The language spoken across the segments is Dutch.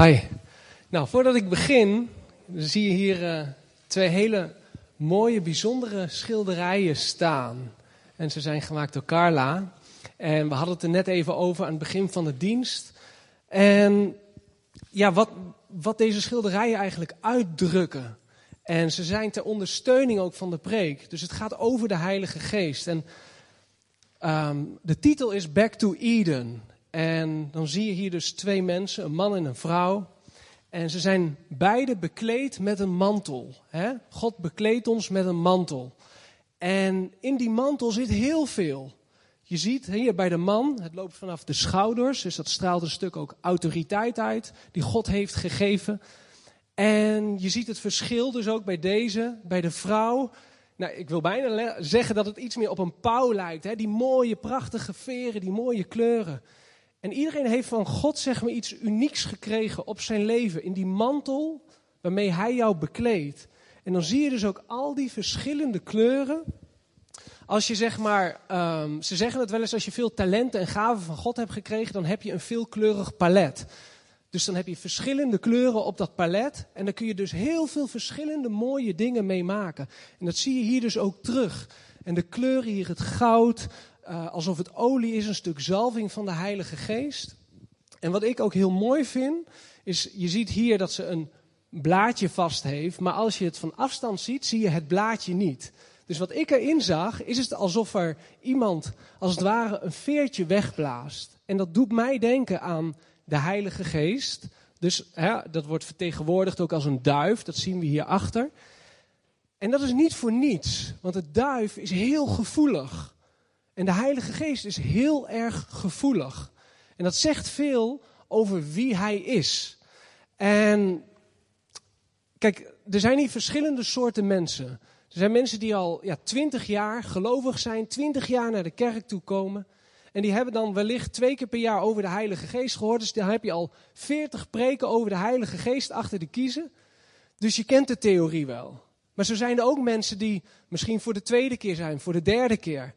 Hi. Nou, voordat ik begin, zie je hier uh, twee hele mooie, bijzondere schilderijen staan. En ze zijn gemaakt door Carla. En we hadden het er net even over aan het begin van de dienst. En ja, wat, wat deze schilderijen eigenlijk uitdrukken. En ze zijn ter ondersteuning ook van de preek. Dus het gaat over de Heilige Geest. En um, de titel is Back to Eden. En dan zie je hier dus twee mensen, een man en een vrouw. En ze zijn beide bekleed met een mantel. Hè? God bekleedt ons met een mantel. En in die mantel zit heel veel. Je ziet hier bij de man, het loopt vanaf de schouders, dus dat straalt een stuk ook autoriteit uit, die God heeft gegeven. En je ziet het verschil dus ook bij deze, bij de vrouw. Nou, ik wil bijna zeggen dat het iets meer op een pauw lijkt. Hè? Die mooie, prachtige veren, die mooie kleuren. En iedereen heeft van God zeg maar iets unieks gekregen op zijn leven. In die mantel waarmee hij jou bekleedt. En dan zie je dus ook al die verschillende kleuren. Als je zeg maar, um, ze zeggen het wel eens, als je veel talenten en gaven van God hebt gekregen, dan heb je een veelkleurig palet. Dus dan heb je verschillende kleuren op dat palet. En dan kun je dus heel veel verschillende mooie dingen mee maken. En dat zie je hier dus ook terug. En de kleuren hier, het goud, uh, alsof het olie is, een stuk zalving van de Heilige Geest. En wat ik ook heel mooi vind, is je ziet hier dat ze een blaadje vast heeft, maar als je het van afstand ziet, zie je het blaadje niet. Dus wat ik erin zag, is het alsof er iemand als het ware een veertje wegblaast. En dat doet mij denken aan de Heilige Geest. Dus hè, dat wordt vertegenwoordigd ook als een duif, dat zien we hierachter. En dat is niet voor niets, want het duif is heel gevoelig. En de Heilige Geest is heel erg gevoelig. En dat zegt veel over wie hij is. En kijk, er zijn hier verschillende soorten mensen. Er zijn mensen die al ja, twintig jaar gelovig zijn, twintig jaar naar de kerk toe komen. En die hebben dan wellicht twee keer per jaar over de Heilige Geest gehoord. Dus dan heb je al veertig preken over de Heilige Geest achter de kiezen. Dus je kent de theorie wel. Maar zo zijn er ook mensen die misschien voor de tweede keer zijn, voor de derde keer.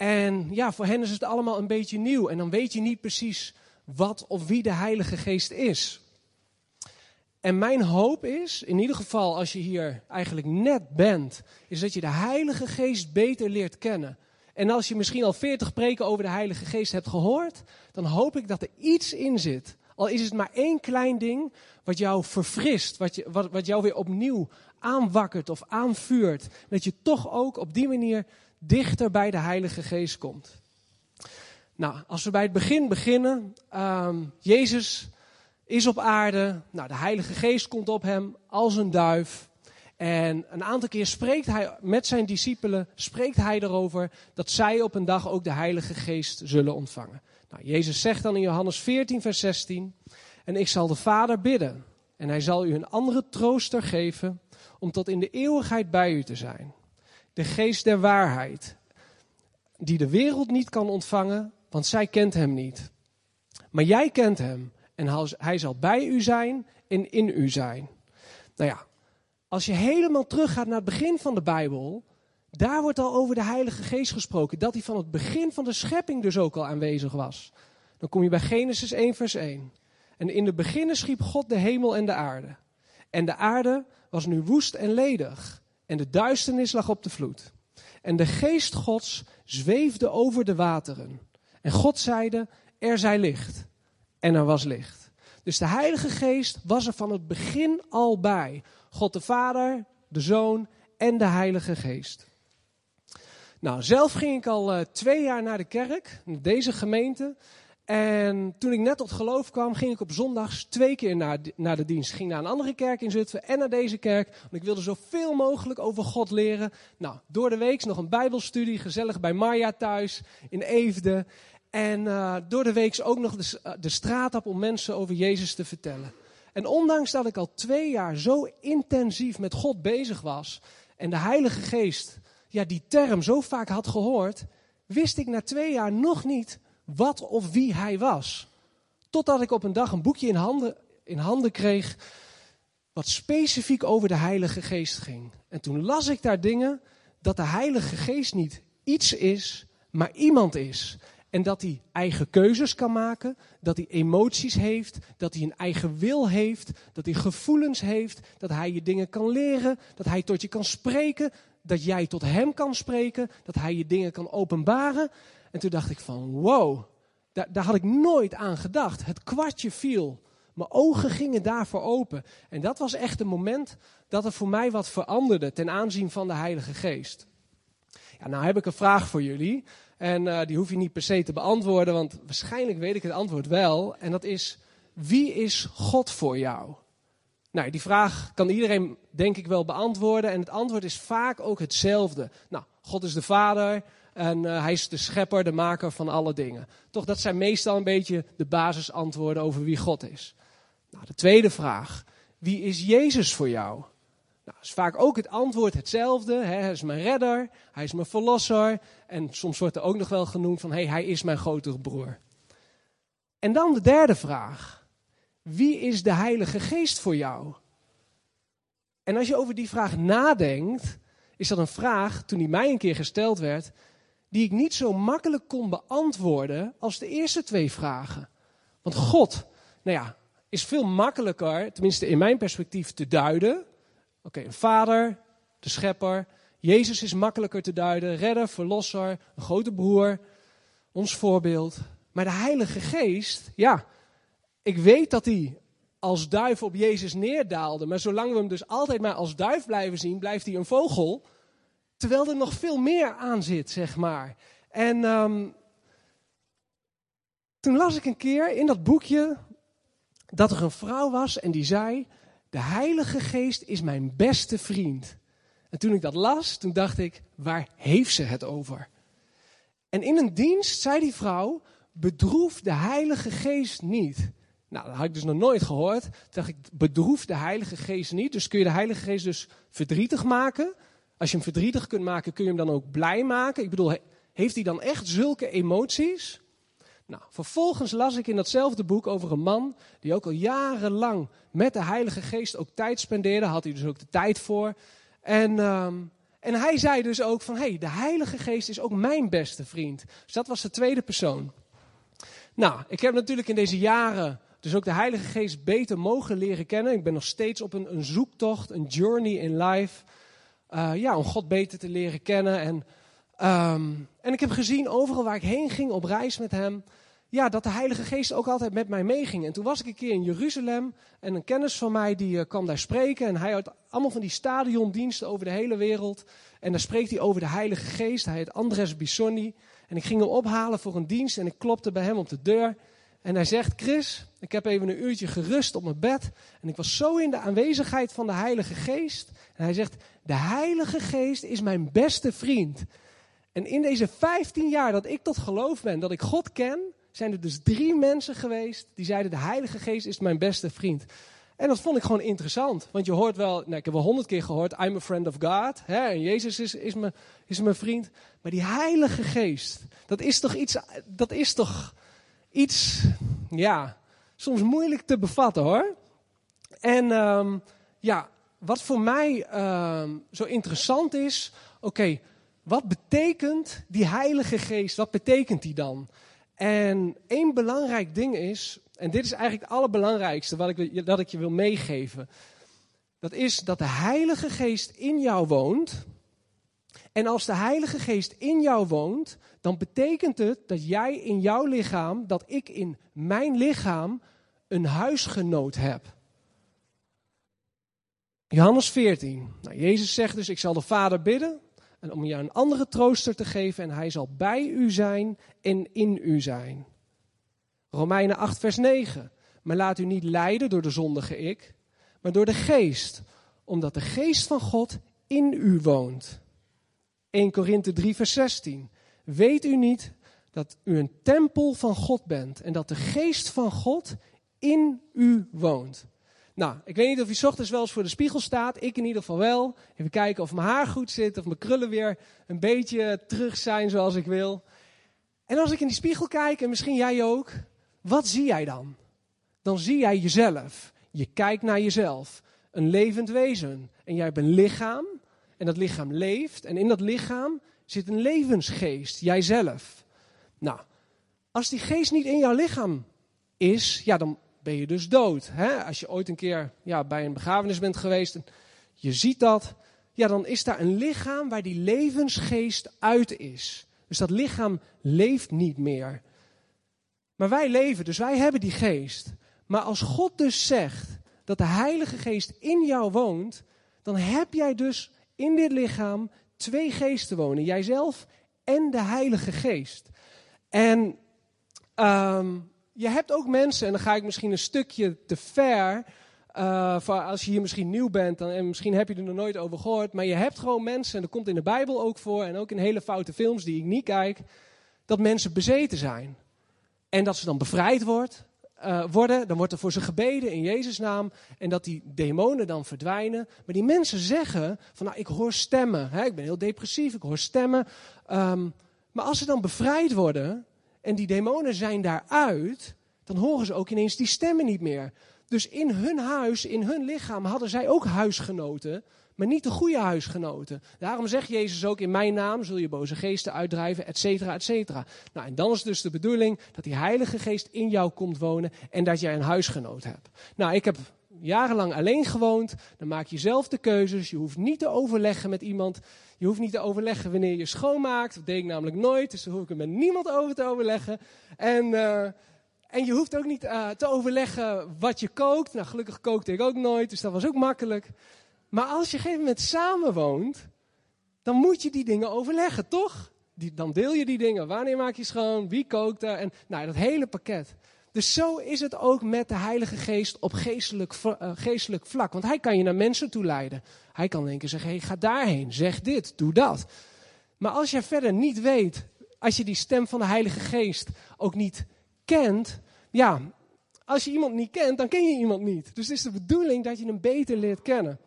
En ja, voor hen is het allemaal een beetje nieuw. En dan weet je niet precies wat of wie de Heilige Geest is. En mijn hoop is, in ieder geval als je hier eigenlijk net bent, is dat je de Heilige Geest beter leert kennen. En als je misschien al veertig preken over de Heilige Geest hebt gehoord, dan hoop ik dat er iets in zit. Al is het maar één klein ding wat jou verfrist, wat, je, wat, wat jou weer opnieuw aanwakkert of aanvuurt. Dat je toch ook op die manier dichter bij de Heilige Geest komt. Nou, als we bij het begin beginnen, um, Jezus is op aarde, nou, de Heilige Geest komt op hem als een duif. En een aantal keer spreekt hij met zijn discipelen, spreekt hij erover dat zij op een dag ook de Heilige Geest zullen ontvangen. Nou, Jezus zegt dan in Johannes 14, vers 16, en ik zal de Vader bidden, en hij zal u een andere trooster geven, om tot in de eeuwigheid bij u te zijn de geest der waarheid, die de wereld niet kan ontvangen, want zij kent hem niet. Maar jij kent hem en hij zal bij u zijn en in u zijn. Nou ja, als je helemaal teruggaat naar het begin van de Bijbel, daar wordt al over de Heilige Geest gesproken, dat hij van het begin van de schepping dus ook al aanwezig was. Dan kom je bij Genesis 1, vers 1. En in de beginnen schiep God de hemel en de aarde. En de aarde was nu woest en ledig. En de duisternis lag op de vloed. En de geest Gods zweefde over de wateren. En God zeide, er zij licht. En er was licht. Dus de Heilige Geest was er van het begin al bij. God de Vader, de Zoon en de Heilige Geest. Nou, zelf ging ik al uh, twee jaar naar de kerk, deze gemeente. En toen ik net tot geloof kwam, ging ik op zondags twee keer naar, naar de dienst. Ging naar een andere kerk in Zutphen en naar deze kerk. Want ik wilde zoveel mogelijk over God leren. Nou, door de week nog een bijbelstudie, gezellig bij Marja thuis in Eefde. En uh, door de week ook nog de, uh, de straat op om mensen over Jezus te vertellen. En ondanks dat ik al twee jaar zo intensief met God bezig was. En de Heilige Geest, ja, die term zo vaak had gehoord. Wist ik na twee jaar nog niet wat of wie hij was. Totdat ik op een dag een boekje in handen, in handen kreeg wat specifiek over de Heilige Geest ging. En toen las ik daar dingen dat de Heilige Geest niet iets is, maar iemand is. En dat hij eigen keuzes kan maken, dat hij emoties heeft, dat hij een eigen wil heeft, dat hij gevoelens heeft, dat hij je dingen kan leren, dat hij tot je kan spreken, dat jij tot hem kan spreken, dat hij je dingen kan openbaren. En toen dacht ik van wow, daar, had ik nooit aan gedacht. Het kwartje viel. Mijn ogen gingen daarvoor open. En dat was echt een moment dat er voor mij wat veranderde ten aanzien van de Heilige Geest. Ja, nou heb ik een vraag voor jullie. En uh, die hoef je niet per se te beantwoorden, want waarschijnlijk weet ik het antwoord wel. En dat is, wie is God voor jou? Nou, die vraag kan iedereen denk ik wel beantwoorden. En het antwoord is vaak ook hetzelfde. Nou, God is de Vader en uh, hij is de schepper, de maker van alle dingen. Toch, dat zijn meestal een beetje de basisantwoorden over wie God is. Nou, de tweede vraag, wie is Jezus voor jou? Nou, is vaak ook het antwoord hetzelfde. Hè? Hij is mijn redder, hij is mijn verlosser. En soms wordt er ook nog wel genoemd van, hey, hij is mijn grotere broer. En dan de derde vraag. Wie is de Heilige Geest voor jou? En als je over die vraag nadenkt, is dat een vraag, toen die mij een keer gesteld werd, die ik niet zo makkelijk kon beantwoorden als de eerste twee vragen. Want God, nou ja, is veel makkelijker, tenminste in mijn perspectief, te duiden. Oké, een vader, de schepper. Jezus is makkelijker te duiden. Redder, verlosser, een grote broer. Ons voorbeeld. Maar de Heilige Geest, ja, ik weet dat hij als duif op Jezus neerdaalde. Maar zolang we hem dus altijd maar als duif blijven zien, blijft hij een vogel. Terwijl er nog veel meer aan zit, zeg maar. En um, toen las ik een keer in dat boekje dat er een vrouw was en die zei: de Heilige Geest is mijn beste vriend. En toen ik dat las, toen dacht ik, waar heeft ze het over? En in een dienst zei die vrouw, bedroef de Heilige Geest niet. Nou, dat had ik dus nog nooit gehoord. Toen dacht ik, bedroef de Heilige Geest niet. Dus kun je de Heilige Geest dus verdrietig maken? Als je hem verdrietig kunt maken, kun je hem dan ook blij maken? Ik bedoel, heeft hij dan echt zulke emoties? Nou, vervolgens las ik in datzelfde boek over een man die ook al jarenlang met de Heilige Geest ook tijd spendeerde. Had hij dus ook de tijd voor. En, um, en hij zei dus ook van, hé, hey, de Heilige Geest is ook mijn beste vriend. Dus dat was de tweede persoon. Nou, ik heb natuurlijk in deze jaren dus ook de Heilige Geest beter mogen leren kennen. Ik ben nog steeds op een, een zoektocht, een journey in life. Uh, ja, om God beter te leren kennen. En, um, en ik heb gezien overal waar ik heen ging op reis met hem ja, dat de Heilige Geest ook altijd met mij meeging. En toen was ik een keer in Jeruzalem en een kennis van mij die uh, kwam daar spreken. En hij had allemaal van die stadiondiensten over de hele wereld. En daar spreekt hij over de Heilige Geest. Hij heet Andres Bissonni. En ik ging hem ophalen voor een dienst en ik klopte bij hem op de deur. En hij zegt, Chris, ik heb even een uurtje gerust op mijn bed. En ik was zo in de aanwezigheid van de Heilige Geest. En hij zegt, de Heilige Geest is mijn beste vriend. En in deze 15 jaar dat ik tot geloof ben, dat ik God ken, zijn er dus drie mensen geweest die zeiden: De Heilige Geest is mijn beste vriend. En dat vond ik gewoon interessant. Want je hoort wel, nou, ik heb wel honderd keer gehoord: I'm a friend of God. Hè, en Jezus is, is, mijn, is mijn vriend. Maar die Heilige Geest, dat is toch iets, dat is toch iets, ja, soms moeilijk te bevatten hoor. En um, ja, wat voor mij um, zo interessant is: oké, wat betekent die Heilige Geest? Wat betekent die dan? En één belangrijk ding is, en dit is eigenlijk het allerbelangrijkste wat ik, dat ik je wil meegeven. Dat is dat de Heilige Geest in jou woont. En als de Heilige Geest in jou woont, dan betekent het dat jij in jouw lichaam, dat ik in mijn lichaam een huisgenoot heb. Johannes 14. Nou, Jezus zegt dus: Ik zal de Vader bidden en om jou een andere trooster te geven en hij zal bij u zijn en in u zijn. Romeinen 8, vers 9. Maar laat u niet leiden door de zondige ik, maar door de geest, omdat de geest van God in u woont. 1 Korinthe 3, vers 16. Weet u niet dat u een tempel van God bent en dat de geest van God in u woont? Nou, ik weet niet of je ochtends wel eens voor de spiegel staat. Ik in ieder geval wel. Even kijken of mijn haar goed zit, of mijn krullen weer een beetje terug zijn zoals ik wil. En als ik in die spiegel kijk, en misschien jij ook, wat zie jij dan? Dan zie jij jezelf. Je kijkt naar jezelf. Een levend wezen. En jij hebt een lichaam. En dat lichaam leeft. En in dat lichaam zit een levensgeest. Jijzelf. Nou, Als die geest niet in jouw lichaam is, ja, dan ben je dus dood. Hè? Als je ooit een keer ja, bij een begrafenis bent geweest en je ziet dat, ja, dan is daar een lichaam waar die levensgeest uit is. Dus dat lichaam leeft niet meer. Maar wij leven, dus wij hebben die geest. Maar als God dus zegt dat de Heilige Geest in jou woont, dan heb jij dus in dit lichaam twee geesten wonen. Jijzelf en de Heilige Geest. En um, je hebt ook mensen, en dan ga ik misschien een stukje te ver. Uh, voor als je hier misschien nieuw bent, dan, en misschien heb je er nog nooit over gehoord. Maar je hebt gewoon mensen, en dat komt in de Bijbel ook voor. En ook in hele foute films die ik niet kijk. Dat mensen bezeten zijn. En dat ze dan bevrijd wordt, uh, worden. Dan wordt er voor ze gebeden in Jezus' naam. En dat die demonen dan verdwijnen. Maar die mensen zeggen van nou ik hoor stemmen. Hè, ik ben heel depressief, ik hoor stemmen. Um, maar als ze dan bevrijd worden, en die demonen zijn daaruit, dan horen ze ook ineens die stemmen niet meer. Dus in hun huis, in hun lichaam hadden zij ook huisgenoten, maar niet de goede huisgenoten. Daarom zegt Jezus ook, in mijn naam zul je boze geesten uitdrijven, et cetera, et cetera. Nou, en dan is dus de bedoeling dat die Heilige Geest in jou komt wonen en dat jij een huisgenoot hebt. Nou, ik heb jarenlang alleen gewoond, dan maak je zelf de keuzes. Je hoeft niet te overleggen met iemand. Je hoeft niet te overleggen wanneer je schoonmaakt. Dat deed ik namelijk nooit, dus daar hoef ik er met niemand over te overleggen. En, uh, en je hoeft ook niet uh, te overleggen wat je kookt. Nou, gelukkig kookte ik ook nooit, dus dat was ook makkelijk. Maar als je op een gegeven moment samen woont, dan moet je die dingen overleggen, toch? Die, dan deel je die dingen. Wanneer maak je schoon? Wie kookt er? En nou, dat hele pakket. Dus zo is het ook met de Heilige Geest op geestelijk, uh, geestelijk vlak. Want hij kan je naar mensen toe leiden. Hij kan denken zeggen, hey, ga daarheen, zeg dit, doe dat. Maar als je verder niet weet, als je die stem van de Heilige Geest ook niet kent, ja, als je iemand niet kent, dan ken je iemand niet. Dus het is de bedoeling dat je hem beter leert kennen.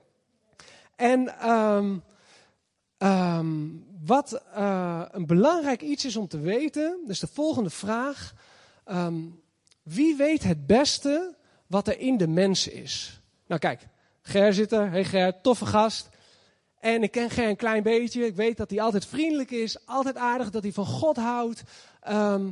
En um, um, wat uh, een belangrijk iets is om te weten, dus de volgende vraag. Um, wie weet het beste wat er in de mens is? Nou kijk, Ger zit er. Hey Ger, toffe gast. En ik ken Ger een klein beetje. Ik weet dat hij altijd vriendelijk is, altijd aardig, dat hij van God houdt. Um,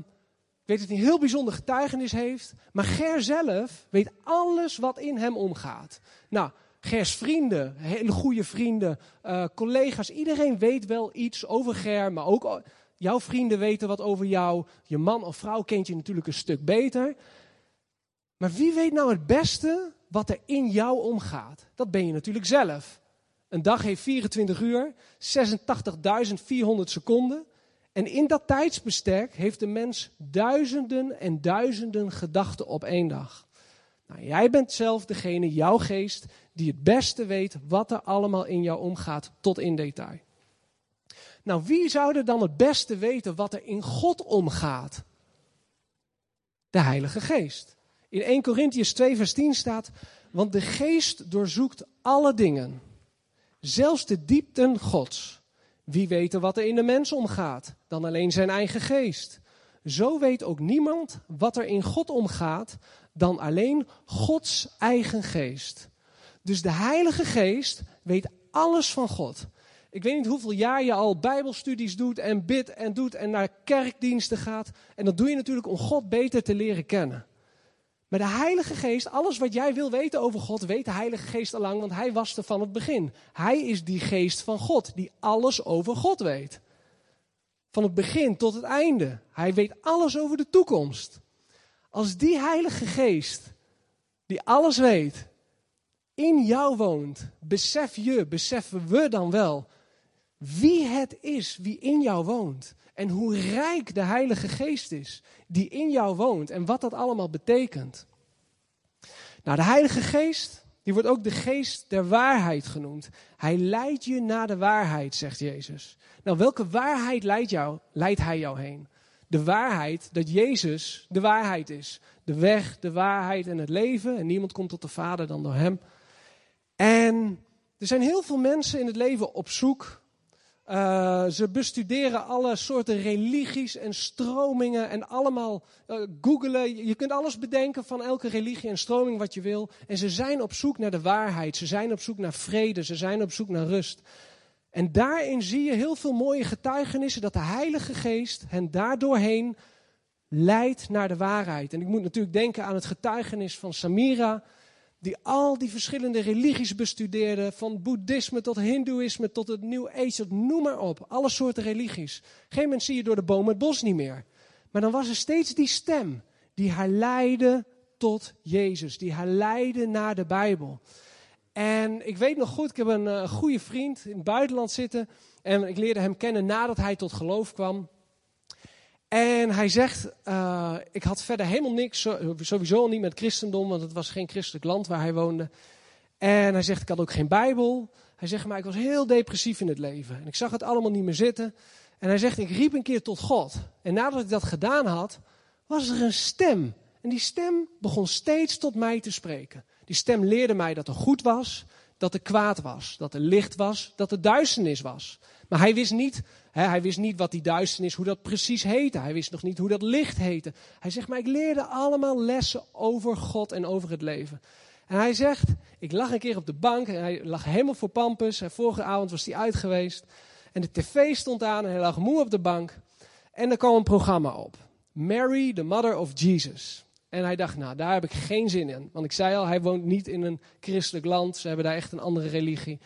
ik weet dat hij een heel bijzonder getuigenis heeft. Maar Ger zelf weet alles wat in hem omgaat. Nou, Gers vrienden, hele goede vrienden, uh, collega's, iedereen weet wel iets over Ger, maar ook Jouw vrienden weten wat over jou. Je man of vrouw kent je natuurlijk een stuk beter. Maar wie weet nou het beste wat er in jou omgaat? Dat ben je natuurlijk zelf. Een dag heeft 24 uur, 86.400 seconden. En in dat tijdsbestek heeft de mens duizenden en duizenden gedachten op één dag. Nou, jij bent zelf degene, jouw geest, die het beste weet wat er allemaal in jou omgaat tot in detail. Nou, wie zou er dan het beste weten wat er in God omgaat? De Heilige Geest. In 1 Corinthians 2, vers 10 staat: Want de Geest doorzoekt alle dingen, zelfs de diepten Gods. Wie weet wat er in de mens omgaat, dan alleen zijn eigen geest. Zo weet ook niemand wat er in God omgaat, dan alleen Gods eigen geest. Dus de Heilige Geest weet alles van God. Ik weet niet hoeveel jaar je al bijbelstudies doet en bidt en doet en naar kerkdiensten gaat. En dat doe je natuurlijk om God beter te leren kennen. Maar de Heilige Geest, alles wat jij wil weten over God, weet de Heilige Geest al lang, want hij was er van het begin. Hij is die geest van God, die alles over God weet. Van het begin tot het einde. Hij weet alles over de toekomst. Als die Heilige Geest, die alles weet, in jou woont, besef je, beseffen we dan wel wie het is wie in jou woont. En hoe rijk de Heilige Geest is die in jou woont. En wat dat allemaal betekent. Nou, de Heilige Geest, die wordt ook de geest der waarheid genoemd. Hij leidt je naar de waarheid, zegt Jezus. Nou, welke waarheid leidt, jou, leidt hij jou heen? De waarheid dat Jezus de waarheid is. De weg, de waarheid en het leven. En niemand komt tot de Vader dan door hem. En er zijn heel veel mensen in het leven op zoek uh, ze bestuderen alle soorten religies en stromingen en allemaal uh, googelen. Je kunt alles bedenken van elke religie en stroming wat je wil. En ze zijn op zoek naar de waarheid. Ze zijn op zoek naar vrede. Ze zijn op zoek naar rust. En daarin zie je heel veel mooie getuigenissen dat de Heilige Geest hen daardoorheen leidt naar de waarheid. En ik moet natuurlijk denken aan het getuigenis van Samira, die al die verschillende religies bestudeerde, van boeddhisme tot hindoeïsme tot het New Age, noem maar op, alle soorten religies. Geen moment zie je door de boom het bos niet meer. Maar dan was er steeds die stem die haar leidde tot Jezus, die haar leidde naar de Bijbel. En ik weet nog goed, ik heb een uh, goede vriend in het buitenland zitten. En ik leerde hem kennen nadat hij tot geloof kwam. En hij zegt, uh, ik had verder helemaal niks, sowieso niet met christendom, want het was geen christelijk land waar hij woonde. En hij zegt, ik had ook geen Bijbel. Hij zegt, maar ik was heel depressief in het leven. En ik zag het allemaal niet meer zitten. En hij zegt, ik riep een keer tot God. En nadat ik dat gedaan had, was er een stem. En die stem begon steeds tot mij te spreken. Die stem leerde mij dat er goed was, dat er kwaad was, dat er licht was, dat er duisternis was. Maar hij wist niet, hè, hij wist niet wat die duisternis, hoe dat precies heette. Hij wist nog niet hoe dat licht heette. Hij zegt, maar ik leerde allemaal lessen over God en over het leven. En hij zegt, ik lag een keer op de bank en hij lag helemaal voor pampus. Vorige avond was hij uit geweest. En de tv stond aan en hij lag moe op de bank. En er kwam een programma op. Mary, the Mother of Jesus. En hij dacht, nou, daar heb ik geen zin in. Want ik zei al, hij woont niet in een christelijk land. Ze hebben daar echt een andere religie.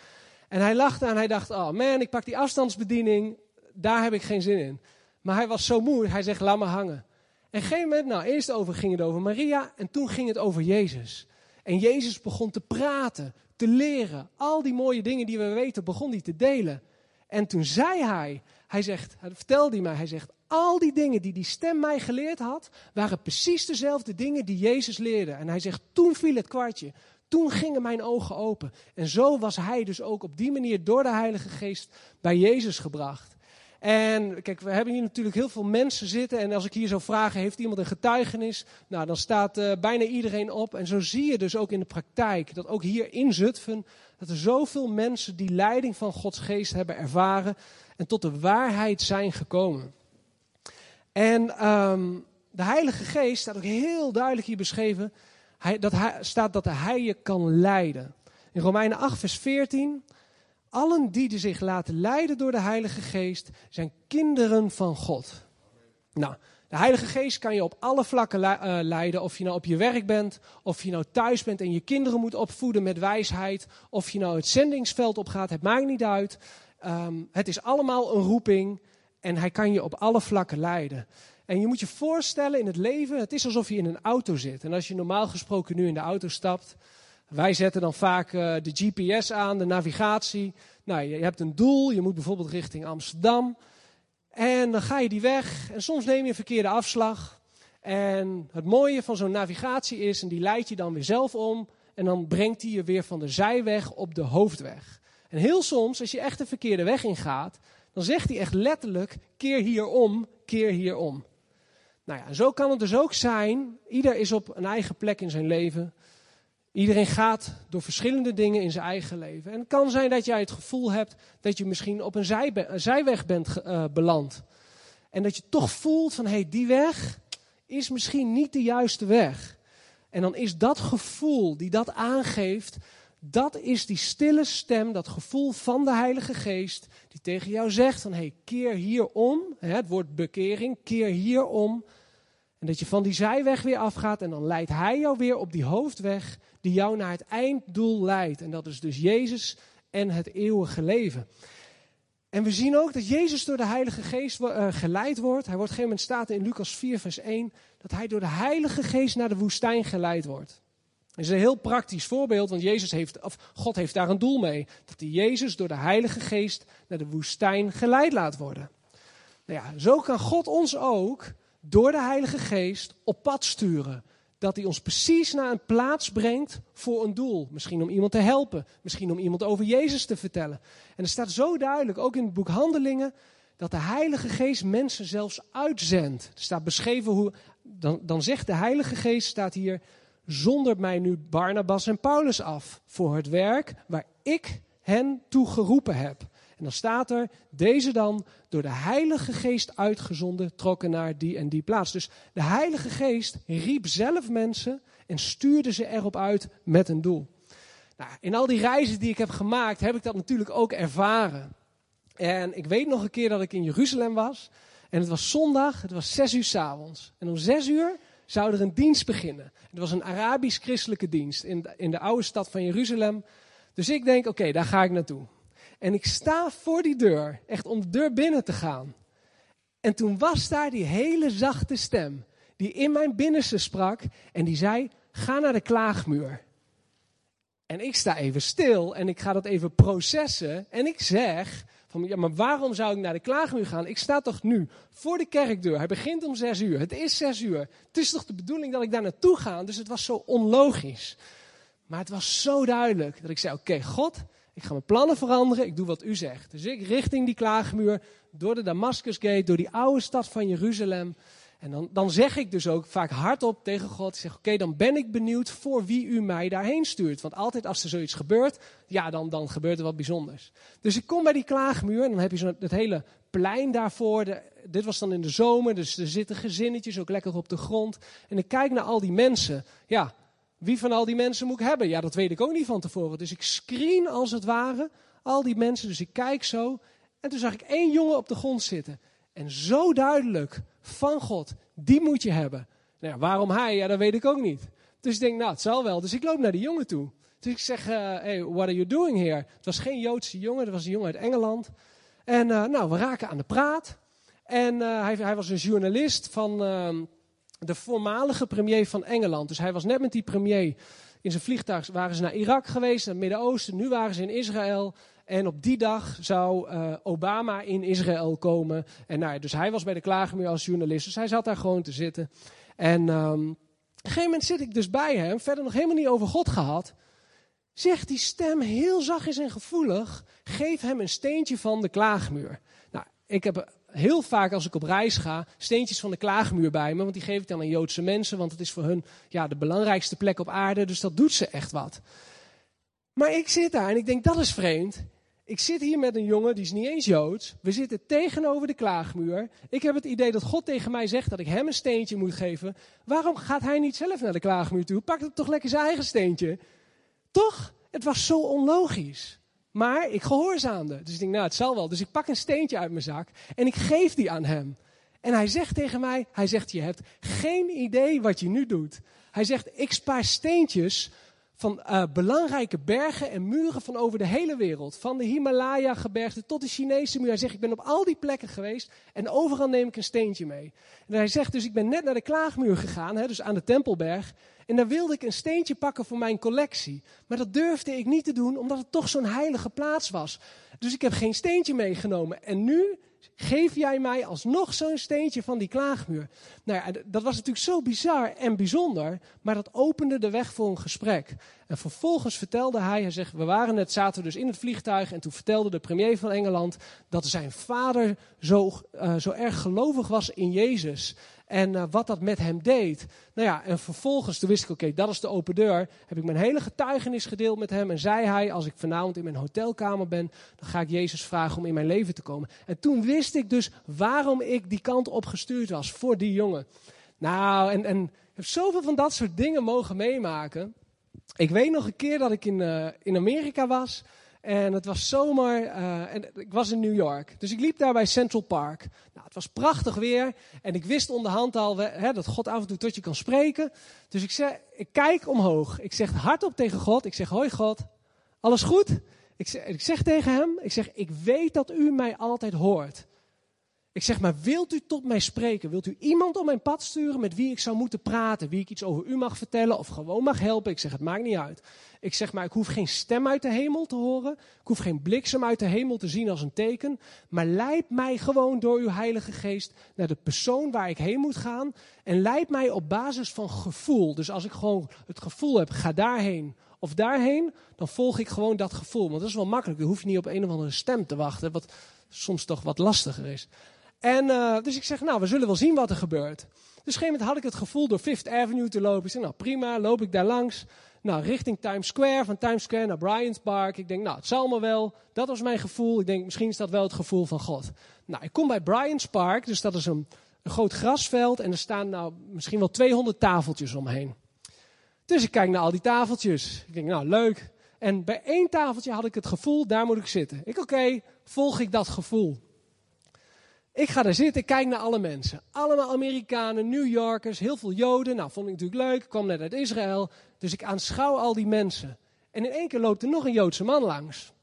En hij lachte en hij dacht, oh man, ik pak die afstandsbediening. Daar heb ik geen zin in. Maar hij was zo moe, hij zegt, laat me hangen. En een gegeven moment, nou, eerst over, ging het over Maria en toen ging het over Jezus. En Jezus begon te praten, te leren. Al die mooie dingen die we weten, begon hij te delen. En toen zei hij, hij zegt, vertelde hij mij, hij zegt, al die dingen die die stem mij geleerd had, waren precies dezelfde dingen die Jezus leerde. En hij zegt, toen viel het kwartje. Toen gingen mijn ogen open. En zo was hij dus ook op die manier door de Heilige Geest bij Jezus gebracht. En kijk, we hebben hier natuurlijk heel veel mensen zitten. En als ik hier zou vragen, heeft iemand een getuigenis? Nou, dan staat uh, bijna iedereen op. En zo zie je dus ook in de praktijk, dat ook hier in Zutphen, dat er zoveel mensen die leiding van Gods geest hebben ervaren en tot de waarheid zijn gekomen. En um, de Heilige Geest staat ook heel duidelijk hier beschreven. Hij, dat hij, staat dat hij je kan leiden. In Romeinen 8, vers 14. Allen die zich laten leiden door de Heilige Geest zijn kinderen van God. Nou, de Heilige Geest kan je op alle vlakken uh, leiden. Of je nou op je werk bent, of je nou thuis bent en je kinderen moet opvoeden met wijsheid. Of je nou het zendingsveld opgaat, het maakt niet uit. Um, het is allemaal een roeping. En hij kan je op alle vlakken leiden. En je moet je voorstellen in het leven, het is alsof je in een auto zit. En als je normaal gesproken nu in de auto stapt, wij zetten dan vaak uh, de GPS aan, de navigatie. Nou, je, hebt een doel, je moet bijvoorbeeld richting Amsterdam. En dan ga je die weg en soms neem je een verkeerde afslag. En het mooie van zo'n navigatie is, en die leidt je dan weer zelf om. En dan brengt hij je weer van de zijweg op de hoofdweg. En heel soms, als je echt de verkeerde weg ingaat, dan zegt hij echt letterlijk: keer hierom, keer hierom. Nou ja, zo kan het dus ook zijn. Ieder is op een eigen plek in zijn leven. Iedereen gaat door verschillende dingen in zijn eigen leven. En het kan zijn dat jij het gevoel hebt dat je misschien op een, zijweg bent uh, beland. En dat je toch voelt van hé, hey, die weg is misschien niet de juiste weg. En dan is dat gevoel die dat aangeeft, dat is die stille stem, dat gevoel van de Heilige Geest, die tegen jou zegt van hé, hey, keer hierom, het woord bekering, keer hierom. En dat je van die zijweg weer afgaat en dan leidt Hij jou weer op die hoofdweg die jou naar het einddoel leidt. En dat is dus Jezus en het eeuwige leven. En we zien ook dat Jezus door de Heilige Geest uh, geleid wordt. Hij wordt op een gegeven moment staat in Lucas 4 vers 1 dat hij door de Heilige Geest naar de woestijn geleid wordt. Dat is een heel praktisch voorbeeld, want Jezus heeft, of God heeft daar een doel mee. Dat hij Jezus door de Heilige Geest naar de woestijn geleid laat worden. Nou ja, zo kan God ons ook door de Heilige Geest op pad sturen. Dat hij ons precies naar een plaats brengt voor een doel. Misschien om iemand te helpen, misschien om iemand over Jezus te vertellen. En er staat zo duidelijk, ook in het boek Handelingen, dat de Heilige Geest mensen zelfs uitzendt. Er staat beschreven hoe, dan, dan zegt de Heilige Geest, staat hier, zondert mij nu Barnabas en Paulus af voor het werk waar ik hen toe geroepen heb. En dan staat er, deze dan door de Heilige Geest uitgezonden trokken naar die en die plaats. Dus de Heilige Geest riep zelf mensen en stuurde ze erop uit met een doel. Nou, in al die reizen die ik heb gemaakt, heb ik dat natuurlijk ook ervaren. En ik weet nog een keer dat ik in Jeruzalem was. En het was zondag, het was zes uur s'avonds. En om zes uur zou er een dienst beginnen. Het was een Arabisch-christelijke dienst in de, in de oude stad van Jeruzalem. Dus ik denk, oké, daar ga ik naartoe. En ik sta voor die deur, echt om de deur binnen te gaan. En toen was daar die hele zachte stem, die in mijn binnenste sprak en die zei, ga naar de klaagmuur. En ik sta even stil en ik ga dat even processen en ik zeg, ja, maar waarom zou ik naar de klaagmuur gaan? Ik sta toch nu voor de kerkdeur. Hij begint om zes uur. Het is zes uur. Het is toch de bedoeling dat ik daar naartoe ga? Dus het was zo onlogisch. Maar het was zo duidelijk dat ik zei: Oké, God, ik ga mijn plannen veranderen. Ik doe wat u zegt. Dus ik richting die klaagmuur, door de Damascusgate, door die oude stad van Jeruzalem. En dan, dan zeg ik dus ook vaak hardop tegen God, ik zeg oké, dan ben ik benieuwd voor wie u mij daarheen stuurt. Want altijd als er zoiets gebeurt, ja, dan, dan gebeurt er wat bijzonders. Dus ik kom bij die klaagmuur en dan heb je zo het hele plein daarvoor. dit was dan in de zomer, dus er zitten gezinnetjes ook lekker op de grond. En ik kijk naar al die mensen. Ja, wie van al die mensen moet ik hebben? Ja, dat weet ik ook niet van tevoren. Dus ik screen als het ware al die mensen. Dus ik kijk zo. En toen zag ik één jongen op de grond zitten. En zo duidelijk van God, die moet je hebben. Nou ja, waarom hij? Ja, dat weet ik ook niet. Dus ik denk, nou, het zal wel. Dus ik loop naar die jongen toe. Dus ik zeg, uh, hey, what are you doing here? Het was geen Joodse jongen, het was een jongen uit Engeland. En uh, nou, we raken aan de praat. En uh, hij, hij, was een journalist van ehm, de voormalige premier van Engeland. Dus hij was net met die premier in zijn vliegtuig, waren ze naar Irak geweest, naar het Midden-Oosten. Nu waren ze in Israël. En op die dag zou uh, Obama in Israël komen. En nou, dus hij was bij de klagermuur als journalist. Dus hij zat daar gewoon te zitten. En um, op een gegeven moment zit ik dus bij hem, verder nog helemaal niet over God gehad. Zegt die stem heel zachtjes en gevoelig: geef hem een steentje van de klaagmuur. Nou, ik heb heel vaak als ik op reis ga, steentjes van de klaagmuur bij me. Want die geef ik dan aan Joodse mensen, want het is voor hun ja, de belangrijkste plek op aarde. Dus dat doet ze echt wat. Maar ik zit daar en ik denk, dat is vreemd. Ik zit hier met een jongen, die is niet eens Joods. We zitten tegenover de klaagmuur. Ik heb het idee dat God tegen mij zegt dat ik hem een steentje moet geven. Waarom gaat hij niet zelf naar de klaagmuur toe? Pak het toch lekker zijn eigen steentje. Toch? Het was zo onlogisch. Maar ik gehoorzaamde. Dus ik denk, nou, het zal wel. Dus ik pak een steentje uit mijn zak en ik geef die aan hem. En hij zegt tegen mij, hij zegt, je hebt geen idee wat je nu doet. Hij zegt, ik spaar steentjes van uh, belangrijke bergen en muren van over de hele wereld. Van de Himalaya-gebergte tot de Chinese muur. Hij zegt, ik ben op al die plekken geweest en overal neem ik een steentje mee. En hij zegt dus, ik ben net naar de Klaagmuur gegaan, hè, dus aan de Tempelberg. En daar wilde ik een steentje pakken voor mijn collectie. Maar dat durfde ik niet te doen, omdat het toch zo'n heilige plaats was. Dus ik heb geen steentje meegenomen. En nu geef jij mij alsnog zo'n steentje van die klaagmuur. Nou ja, dat was natuurlijk zo bizar en bijzonder, maar dat opende de weg voor een gesprek. En vervolgens vertelde hij, hij zegt, we waren net, zaten dus in het vliegtuig en toen vertelde de premier van Engeland dat zijn vader zo, uh, zo erg gelovig was in Jezus. En uh, wat dat met hem deed. Nou ja, en vervolgens, toen wist ik, oké, dat is de open deur. Heb ik mijn hele getuigenis gedeeld met hem. En zei hij, als ik vanavond in mijn hotelkamer ben, dan ga ik Jezus vragen om in mijn leven te komen. En toen wist ik dus waarom ik die kant op gestuurd was voor die jongen. Nou, en, en ik heb zoveel van dat soort dingen mogen meemaken. Ik weet nog een keer dat ik in, uh, in Amerika was. En het was zomer uh, en ik was in New York. Dus ik liep daar bij Central Park. Nou, het was prachtig weer. En ik wist onderhand al hè, dat God af en toe tot je kan spreken. Dus ik, zeg, ik kijk omhoog. Ik zeg hardop tegen God. Ik zeg, hoi God, alles goed? Ik zeg, ik zeg tegen hem, ik zeg, ik weet dat u mij altijd hoort. Ik zeg maar, wilt u tot mij spreken? Wilt u iemand op mijn pad sturen met wie ik zou moeten praten? Wie ik iets over u mag vertellen of gewoon mag helpen? Ik zeg, het maakt niet uit. Ik zeg maar, ik hoef geen stem uit de hemel te horen. Ik hoef geen bliksem uit de hemel te zien als een teken. Maar leid mij gewoon door uw Heilige Geest naar de persoon waar ik heen moet gaan. En leid mij op basis van gevoel. Dus als ik gewoon het gevoel heb, ga daarheen of daarheen, dan volg ik gewoon dat gevoel. Want dat is wel makkelijk. Dan hoef je niet op een of andere stem te wachten, wat soms toch wat lastiger is. En uh, dus ik zeg, nou, we zullen wel zien wat er gebeurt. Dus op een gegeven moment had ik het gevoel door Fifth Avenue te lopen. Ik zeg, nou prima, loop ik daar langs. Nou, richting Times Square, van Times Square naar Bryant's Park. Ik denk, nou, het zal me wel. Dat was mijn gevoel. Ik denk, misschien is dat wel het gevoel van God. Nou, ik kom bij Bryant's Park, dus dat is een, groot grasveld. En er staan nou misschien wel 200 tafeltjes omheen. Dus ik kijk naar al die tafeltjes. Ik denk, nou, leuk. En bij één tafeltje had ik het gevoel, daar moet ik zitten. Ik, oké, volg ik dat gevoel. Ik ga daar zitten, ik kijk naar alle mensen. Allemaal Amerikanen, New Yorkers, heel veel Joden. Nou, vond ik natuurlijk leuk. Ik kwam net uit Israël. Dus ik aanschouw al die mensen. En in één keer loopt er nog een Joodse man langs.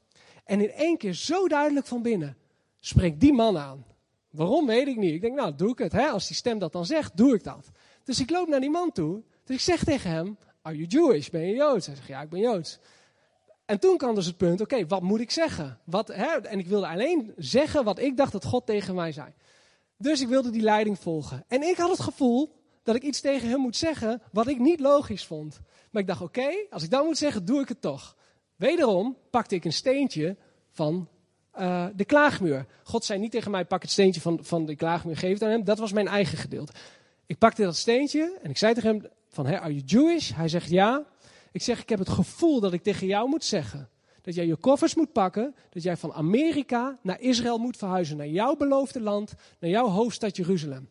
En in één keer zo duidelijk van binnen spreekt die man aan. Waarom weet ik niet. Ik denk, nou, doe ik het. Hè? Als die stem dat dan zegt, doe ik dat. Dus ik loop naar die man toe. Dus ik zeg tegen hem, are you Jewish? Ben je Joods? Hij zegt, ja, ik ben Joods. En toen kwam dus het punt, oké, wat moet ik zeggen? Wat, hè? En ik wilde alleen zeggen wat ik dacht dat God tegen mij zei. Dus ik wilde die leiding volgen. En ik had het gevoel dat ik iets tegen hem moet zeggen wat ik niet logisch vond. Maar ik dacht, oké, als ik dat moet zeggen, doe ik het toch. Wederom pakte ik een steentje van uh, de klaagmuur. God zei niet tegen mij, pak het steentje van, van de klaagmuur, geef het aan hem. Dat was mijn eigen gedeelte. Ik pakte dat steentje en ik zei tegen hem, van, hey, are you Jewish? Hij zegt ja. Ik zeg, ik heb het gevoel dat ik tegen jou moet zeggen. Dat jij je koffers moet pakken. Dat jij van Amerika naar Israël moet verhuizen. Naar jouw beloofde land. Naar jouw hoofdstad Jeruzalem.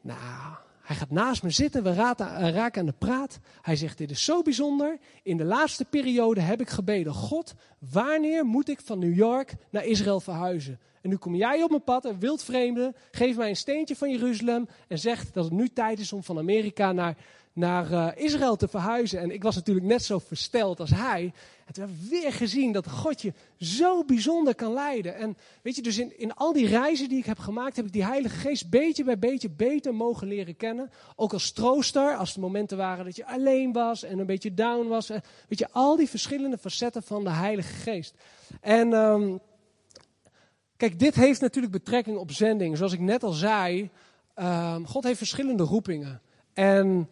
Nou, hij gaat naast me zitten, we raken aan de praat. Hij zegt, dit is zo bijzonder. In de laatste periode heb ik gebeden, God, wanneer moet ik van New York naar Israël verhuizen? En nu kom jij op mijn pad, een wildvreemde, geef mij een steentje van Jeruzalem en zegt dat het nu tijd is om van Amerika naar naar uh, Israël te verhuizen. En ik was natuurlijk net zo versteld als hij. En toen hebben we weer gezien dat God je zo bijzonder kan leiden. En weet je, dus in, in al die reizen die ik heb gemaakt, heb ik die Heilige Geest beetje bij beetje beter mogen leren kennen. Ook als trooster, als er momenten waren dat je alleen was en een beetje down was. Weet je, al die verschillende facetten van de Heilige Geest. En um, kijk, dit heeft natuurlijk betrekking op zending. Zoals ik net al zei, um, God heeft verschillende roepingen. En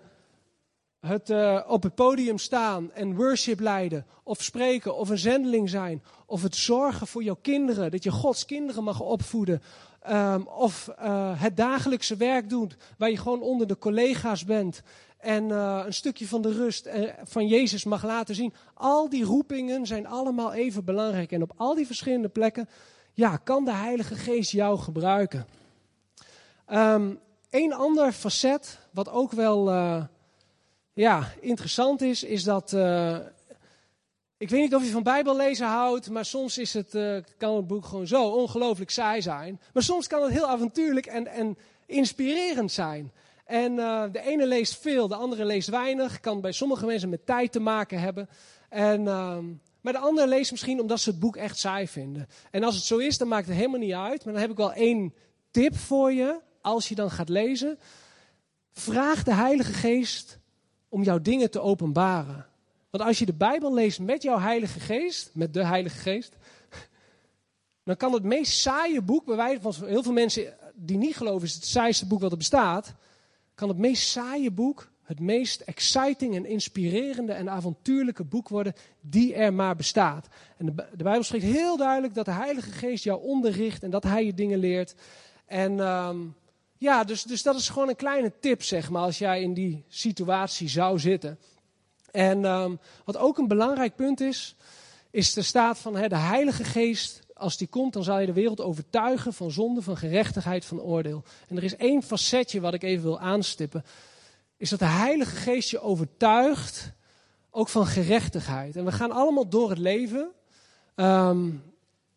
het uh, op het podium staan en worship leiden, of spreken, of een zendeling zijn, of het zorgen voor jouw kinderen, dat je Gods kinderen mag opvoeden, um, of uh, het dagelijkse werk doet, waar je gewoon onder de collega's bent en uh, een stukje van de rust van Jezus mag laten zien. Al die roepingen zijn allemaal even belangrijk en op al die verschillende plekken, ja, kan de Heilige Geest jou gebruiken. Um, een ander facet, wat ook wel ja, interessant is, is dat. Uh, ik weet niet of je van Bijbellezen houdt, maar soms is het, uh, kan het boek gewoon zo ongelooflijk saai zijn. Maar soms kan het heel avontuurlijk en, en inspirerend zijn. En uh, de ene leest veel, de andere leest weinig. Kan bij sommige mensen met tijd te maken hebben. En, maar de andere leest misschien omdat ze het boek echt saai vinden. En als het zo is, dan maakt het helemaal niet uit. Maar dan heb ik wel één tip voor je, als je dan gaat lezen. Vraag de Heilige Geest om jouw dingen te openbaren. Want als je de Bijbel leest met jouw Heilige Geest, met de Heilige Geest, dan kan het meest saaie boek, bij wijze van heel veel mensen die niet geloven, is het saaiste boek wat er bestaat, kan het meest saaie boek het meest exciting en inspirerende en avontuurlijke boek worden die er maar bestaat. En de, Bijbel spreekt heel duidelijk dat de Heilige Geest jou onderricht en dat Hij je dingen leert. En um, ja, dus, dus dat is gewoon een kleine tip, zeg maar, als jij in die situatie zou zitten. En um, wat ook een belangrijk punt is, is de staat van de Heilige Geest. Als die komt, dan zal je de wereld overtuigen van zonde, van gerechtigheid, van oordeel. En er is één facetje wat ik even wil aanstippen. Is dat de Heilige Geest je overtuigt, ook van gerechtigheid. En we gaan allemaal door het leven. Um,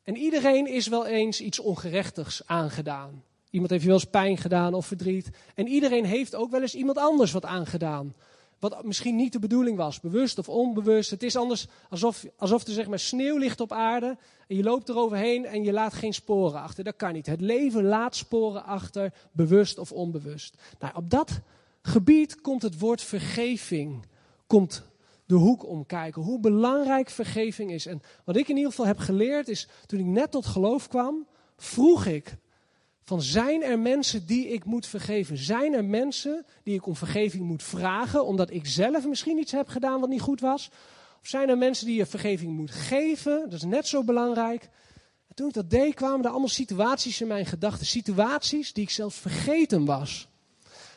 en iedereen is wel eens iets ongerechtigs aangedaan. Iemand heeft je wel eens pijn gedaan of verdriet. En iedereen heeft ook wel eens iemand anders wat aangedaan. Wat misschien niet de bedoeling was, bewust of onbewust. Het is anders alsof, alsof er zeg maar sneeuw ligt op aarde. En je loopt eroverheen en je laat geen sporen achter. Dat kan niet. Het leven laat sporen achter, bewust of onbewust. Nou, op dat gebied komt het woord vergeving. Komt de hoek omkijken. Hoe belangrijk vergeving is. En wat ik in ieder geval heb geleerd is, toen ik net tot geloof kwam, vroeg ik van zijn er mensen die ik moet vergeven? Zijn er mensen die ik om vergeving moet vragen omdat ik zelf misschien iets heb gedaan wat niet goed was? Of zijn er mensen die je vergeving moet geven? Dat is net zo belangrijk. En toen ik dat deed, kwamen er allemaal situaties in mijn gedachten. Situaties die ik zelfs vergeten was.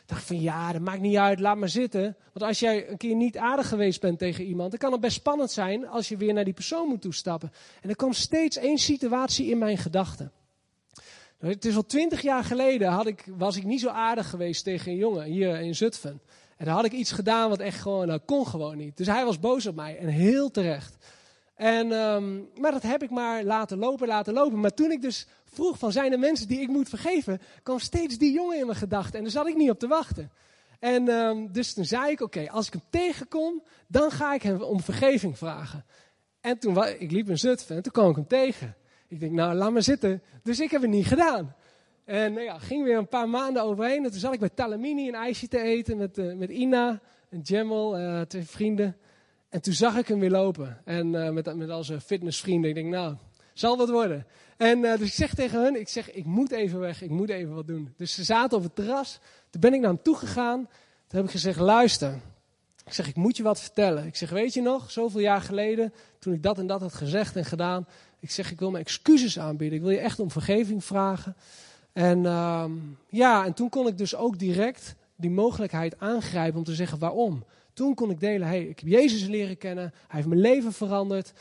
Ik dacht van ja, dat maakt niet uit, laat maar zitten. Want als jij een keer niet aardig geweest bent tegen iemand, dan kan het best spannend zijn als je weer naar die persoon moet toestappen. En er kwam steeds één situatie in mijn gedachten. Het is al twintig jaar geleden had ik, was ik niet zo aardig geweest tegen een jongen hier in Zutphen. En dan had ik iets gedaan wat echt gewoon, nou kon gewoon niet. Dus hij was boos op mij en heel terecht. En, ehm, maar dat heb ik maar laten lopen, laten lopen. Maar toen ik dus vroeg van zijn er mensen die ik moet vergeven, kwam steeds die jongen in mijn gedachten. En daar zat ik niet op te wachten. En um, dus toen zei ik, oké, als ik hem tegenkom, dan ga ik hem om vergeving vragen. En toen, ik liep in Zutphen en toen kwam ik hem tegen. Ik denk, nou, laat maar zitten. Dus ik heb het niet gedaan. En nou ja, ging weer een paar maanden overheen. En toen zat ik bij Talamini een ijsje te eten met, uh, met Ina en Jemmel, uh, twee vrienden. En toen zag ik hem weer lopen. En uh, met, met al zijn fitnessvrienden. Ik denk, nou, zal wat worden. En dus ik zeg tegen hun, ik zeg, ik moet even weg, ik moet even wat doen. Dus ze zaten op het terras. Toen ben ik naar hem toe gegaan. Toen heb ik gezegd, luister. Ik zeg, ik moet je wat vertellen. Ik zeg, weet je nog, zoveel jaar geleden, toen ik dat en dat had gezegd en gedaan. Ik zeg, ik wil mijn excuses aanbieden. Ik wil je echt om vergeving vragen. En uh, ja, en toen kon ik dus ook direct die mogelijkheid aangrijpen om te zeggen waarom. Toen kon ik delen, hey, ik heb Jezus leren kennen, hij heeft mijn leven veranderd.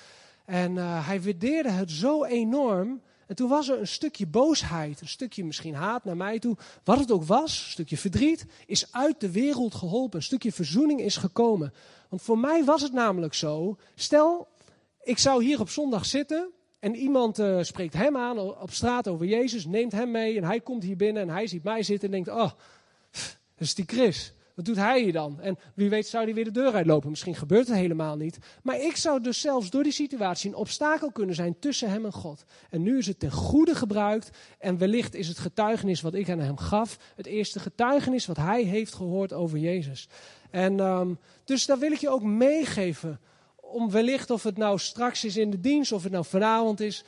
En uh, hij waardeerde het zo enorm. En toen was er een stukje boosheid, een stukje misschien haat naar mij toe. Wat het ook was, een stukje verdriet, is uit de wereld geholpen. Een stukje verzoening is gekomen. Want voor mij was het namelijk zo, stel, ik zou hier op zondag zitten en iemand uh, spreekt hem aan op straat over Jezus, neemt hem mee en hij komt hier binnen en hij ziet mij zitten en denkt, oh, dat is die Chris. Wat doet hij hier dan? En wie weet zou hij weer de deur uitlopen. Misschien gebeurt het helemaal niet. Maar ik zou dus zelfs door die situatie een obstakel kunnen zijn tussen hem en God. En nu is het ten goede gebruikt. En wellicht is het getuigenis wat ik aan hem gaf. Het eerste getuigenis wat hij heeft gehoord over Jezus. En um, dus daar wil ik je ook meegeven om wellicht of het nou straks is in de dienst, of het nou vanavond is.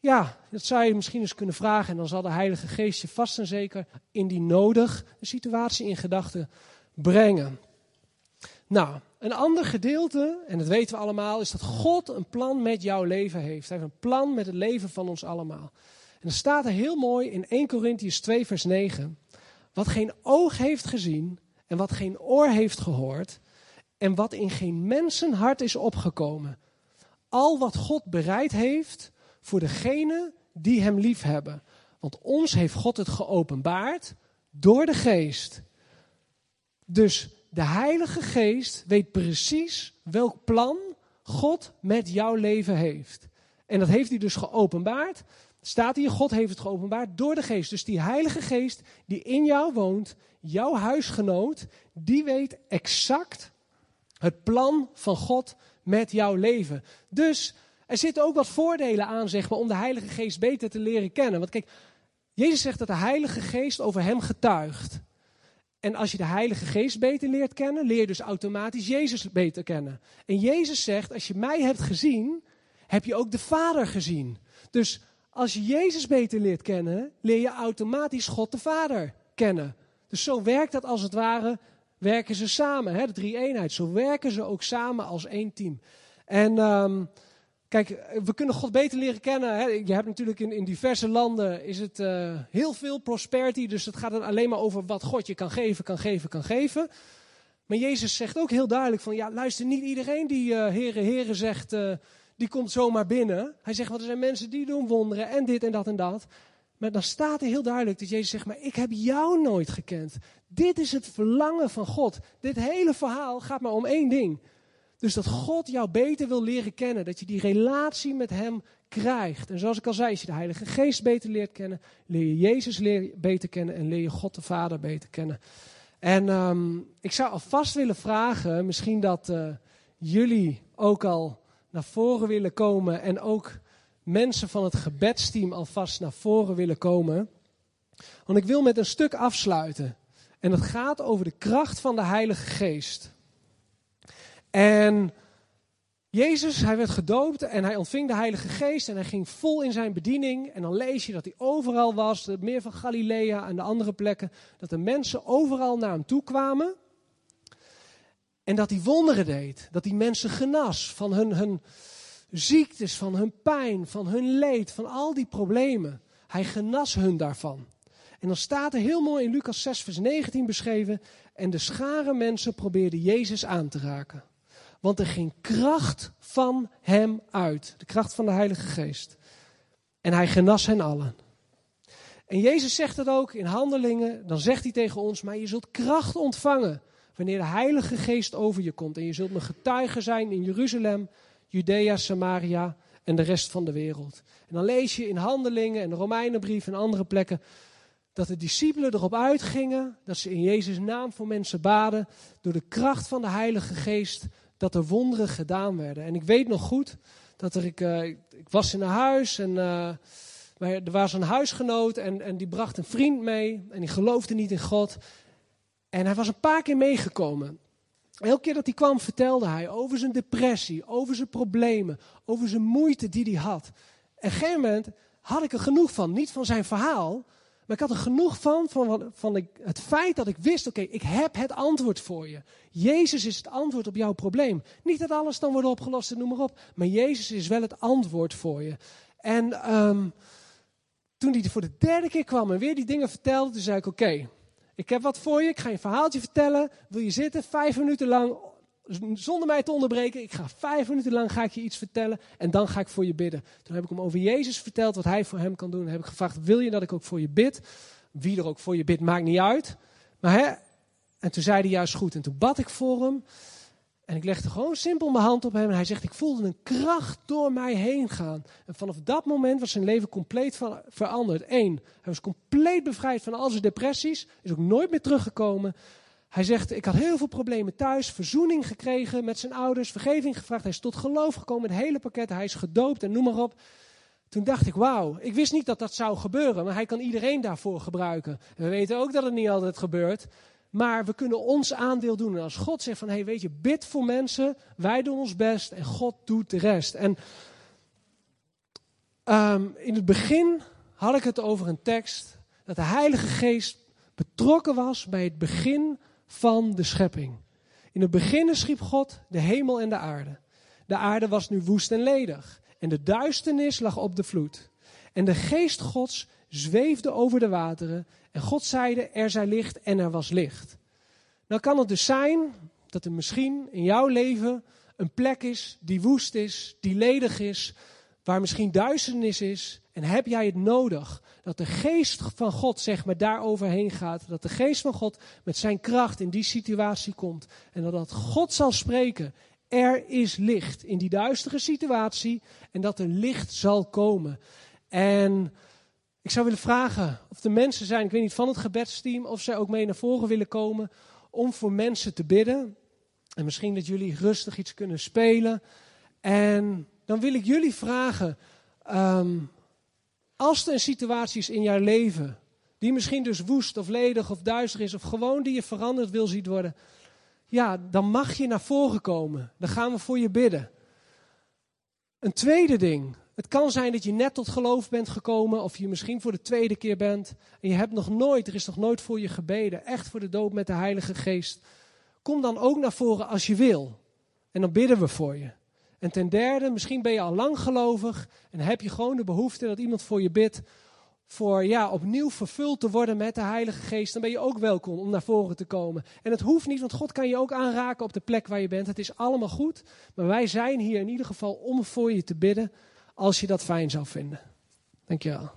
Ja, dat zou je misschien eens kunnen vragen. En dan zal de Heilige Geest je vast en zeker in die nodig de situatie in gedachten brengen. Nou, een ander gedeelte, en dat weten we allemaal, is dat God een plan met jouw leven heeft. Hij heeft een plan met het leven van ons allemaal. En er staat er heel mooi in 1 Corinthians 2, vers 9. Wat geen oog heeft gezien en wat geen oor heeft gehoord, en wat in geen mensenhart is opgekomen. Al wat God bereid heeft voor degenen die Hem lief hebben. Want ons heeft God het geopenbaard door de Geest. Dus de Heilige Geest weet precies welk plan God met jouw leven heeft. En dat heeft hij dus geopenbaard. Staat hier, God heeft het geopenbaard door de Geest. Dus die Heilige Geest die in jou woont, jouw huisgenoot, die weet exact het plan van God met jouw leven. Dus er zitten ook wat voordelen aan, zeg maar, om de Heilige Geest beter te leren kennen. Want kijk, Jezus zegt dat de Heilige Geest over hem getuigt. En als je de Heilige Geest beter leert kennen, leer je dus automatisch Jezus beter kennen. En Jezus zegt, als je mij hebt gezien, heb je ook de Vader gezien. Dus als je Jezus beter leert kennen, leer je automatisch God de Vader kennen. Dus zo werkt dat als het ware werken ze samen. Hè? De drie eenheid. Zo werken ze ook samen als één team. En um, kijk, we kunnen God beter leren kennen. Hè? Je hebt natuurlijk in, in diverse landen is het uh, heel veel prosperity. Dus het gaat dan alleen maar over wat God je kan geven, kan geven, kan geven. Maar Jezus zegt ook heel duidelijk van, ja, luister, niet iedereen die uh, heren, heren zegt, uh, die komt zomaar binnen. Hij zegt, want er zijn mensen die doen wonderen en dit en dat en dat. Maar dan staat er heel duidelijk dat Jezus zegt, maar ik heb jou nooit gekend. Dit is het verlangen van God. Dit hele verhaal gaat maar om één ding. Dus dat God jou beter wil leren kennen. Dat je die relatie met Hem krijgt. En zoals ik al zei, als je de Heilige Geest beter leert kennen, leer je Jezus leer, beter kennen en leer je God de Vader beter kennen. En um, ik zou alvast willen vragen, misschien dat uh, jullie ook al naar voren willen komen en ook mensen van het gebedsteam alvast naar voren willen komen. Want ik wil met een stuk afsluiten. En het gaat over de kracht van de Heilige Geest. En Jezus, hij werd gedoopt en hij ontving de Heilige Geest en hij ging vol in zijn bediening. En dan lees je dat hij overal was, het meer van Galilea en de andere plekken, dat de mensen overal naar hem toe kwamen. En dat hij wonderen deed, dat hij mensen genas van hun, hun ziektes, van hun pijn, van hun leed, van al die problemen. Hij genas hun daarvan. En dan staat er heel mooi in Lucas 6, vers 19 beschreven. En de schare mensen probeerden Jezus aan te raken. Want er ging kracht van hem uit. De kracht van de Heilige Geest. En hij genas hen allen. En Jezus zegt het ook in handelingen. Dan zegt hij tegen ons, maar je zult kracht ontvangen. Wanneer de Heilige Geest over je komt. En je zult me getuige zijn in Jeruzalem, Judea, Samaria en de rest van de wereld. En dan lees je in Handelingen en de Romeinenbrief en andere plekken dat de discipelen erop uitgingen dat ze in Jezus' naam voor mensen baden, door de kracht van de Heilige Geest, dat er wonderen gedaan werden. En ik weet nog goed dat er, ik, uh, ik was in een huis en uh, er was een huisgenoot en, en die bracht een vriend mee en die geloofde niet in God. En hij was een paar keer meegekomen. Elke keer dat hij kwam vertelde hij over zijn depressie, over zijn problemen, over zijn moeite die hij had. En op een gegeven moment had ik er genoeg van. Niet van zijn verhaal, maar ik had er genoeg van, van, van het feit dat ik wist, oké, ik heb het antwoord voor je. Jezus is het antwoord op jouw probleem. Niet dat alles dan wordt opgelost en noem maar op, maar Jezus is wel het antwoord voor je. En um, toen hij voor de derde keer kwam en weer die dingen vertelde, toen zei ik, oké, ik heb wat voor je, ik ga je een verhaaltje vertellen. Wil je zitten, vijf minuten lang, zonder mij te onderbreken. Ik ga vijf minuten lang ga ik je iets vertellen en dan ga ik voor je bidden. Toen heb ik hem over Jezus verteld, wat hij voor hem kan doen. Heb ik gevraagd, wil je dat ik ook voor je bid? Wie er ook voor je bidt, maakt niet uit. Maar hè, en toen zei hij juist goed. En toen bad ik voor hem. En ik legde gewoon simpel mijn hand op hem en hij zegt, ik voelde een kracht door mij heen gaan. En vanaf dat moment was zijn leven compleet veranderd. Eén, hij was compleet bevrijd van al zijn depressies, is ook nooit meer teruggekomen. Hij zegt, ik had heel veel problemen thuis, verzoening gekregen met zijn ouders, vergeving gevraagd. Hij is tot geloof gekomen, het hele pakket, hij is gedoopt en noem maar op. Toen dacht ik, wauw, ik wist niet dat dat zou gebeuren, maar hij kan iedereen daarvoor gebruiken. En we weten ook dat het niet altijd gebeurt. Maar we kunnen ons aandeel doen. En als God zegt van, hé hey, weet je, bid voor mensen. Wij doen ons best en God doet de rest. En um, in het begin had ik het over een tekst dat de Heilige Geest betrokken was bij het begin van de schepping. In het begin schiep God de hemel en de aarde. De aarde was nu woest en ledig. En de duisternis lag op de vloed. En de geest Gods zweefde over de wateren. En God zeide, er zij licht en er was licht. Nou kan het dus zijn dat er misschien in jouw leven een plek is die woest is, die ledig is, waar misschien duisternis is. En heb jij het nodig dat de geest van God zeg maar daar overheen gaat. Dat de geest van God met zijn kracht in die situatie komt. En dat, dat God zal spreken. Er is licht in die duistere situatie. En dat er licht zal komen. En ik zou willen vragen of er mensen zijn, ik weet niet, van het gebedsteam, of zij ook mee naar voren willen komen om voor mensen te bidden. En misschien dat jullie rustig iets kunnen spelen. En dan wil ik jullie vragen, um, als er een situatie is in jouw leven, die misschien dus woest of ledig of duister is, of gewoon die je veranderd wil zien worden, ja, dan mag je naar voren komen. Dan gaan we voor je bidden. Een tweede ding, het kan zijn dat je net tot geloof bent gekomen, of je misschien voor de tweede keer bent. En je hebt nog nooit, er is nog nooit voor je gebeden, echt voor de doop met de Heilige Geest. Kom dan ook naar voren als je wil. En dan bidden we voor je. En ten derde, misschien ben je al lang gelovig en heb je gewoon de behoefte dat iemand voor je bidt. Voor ja, opnieuw vervuld te worden met de Heilige Geest. Dan ben je ook welkom om naar voren te komen. En het hoeft niet, want God kan je ook aanraken op de plek waar je bent. Het is allemaal goed. Maar wij zijn hier in ieder geval om voor je te bidden als je dat fijn zou vinden. Dankjewel.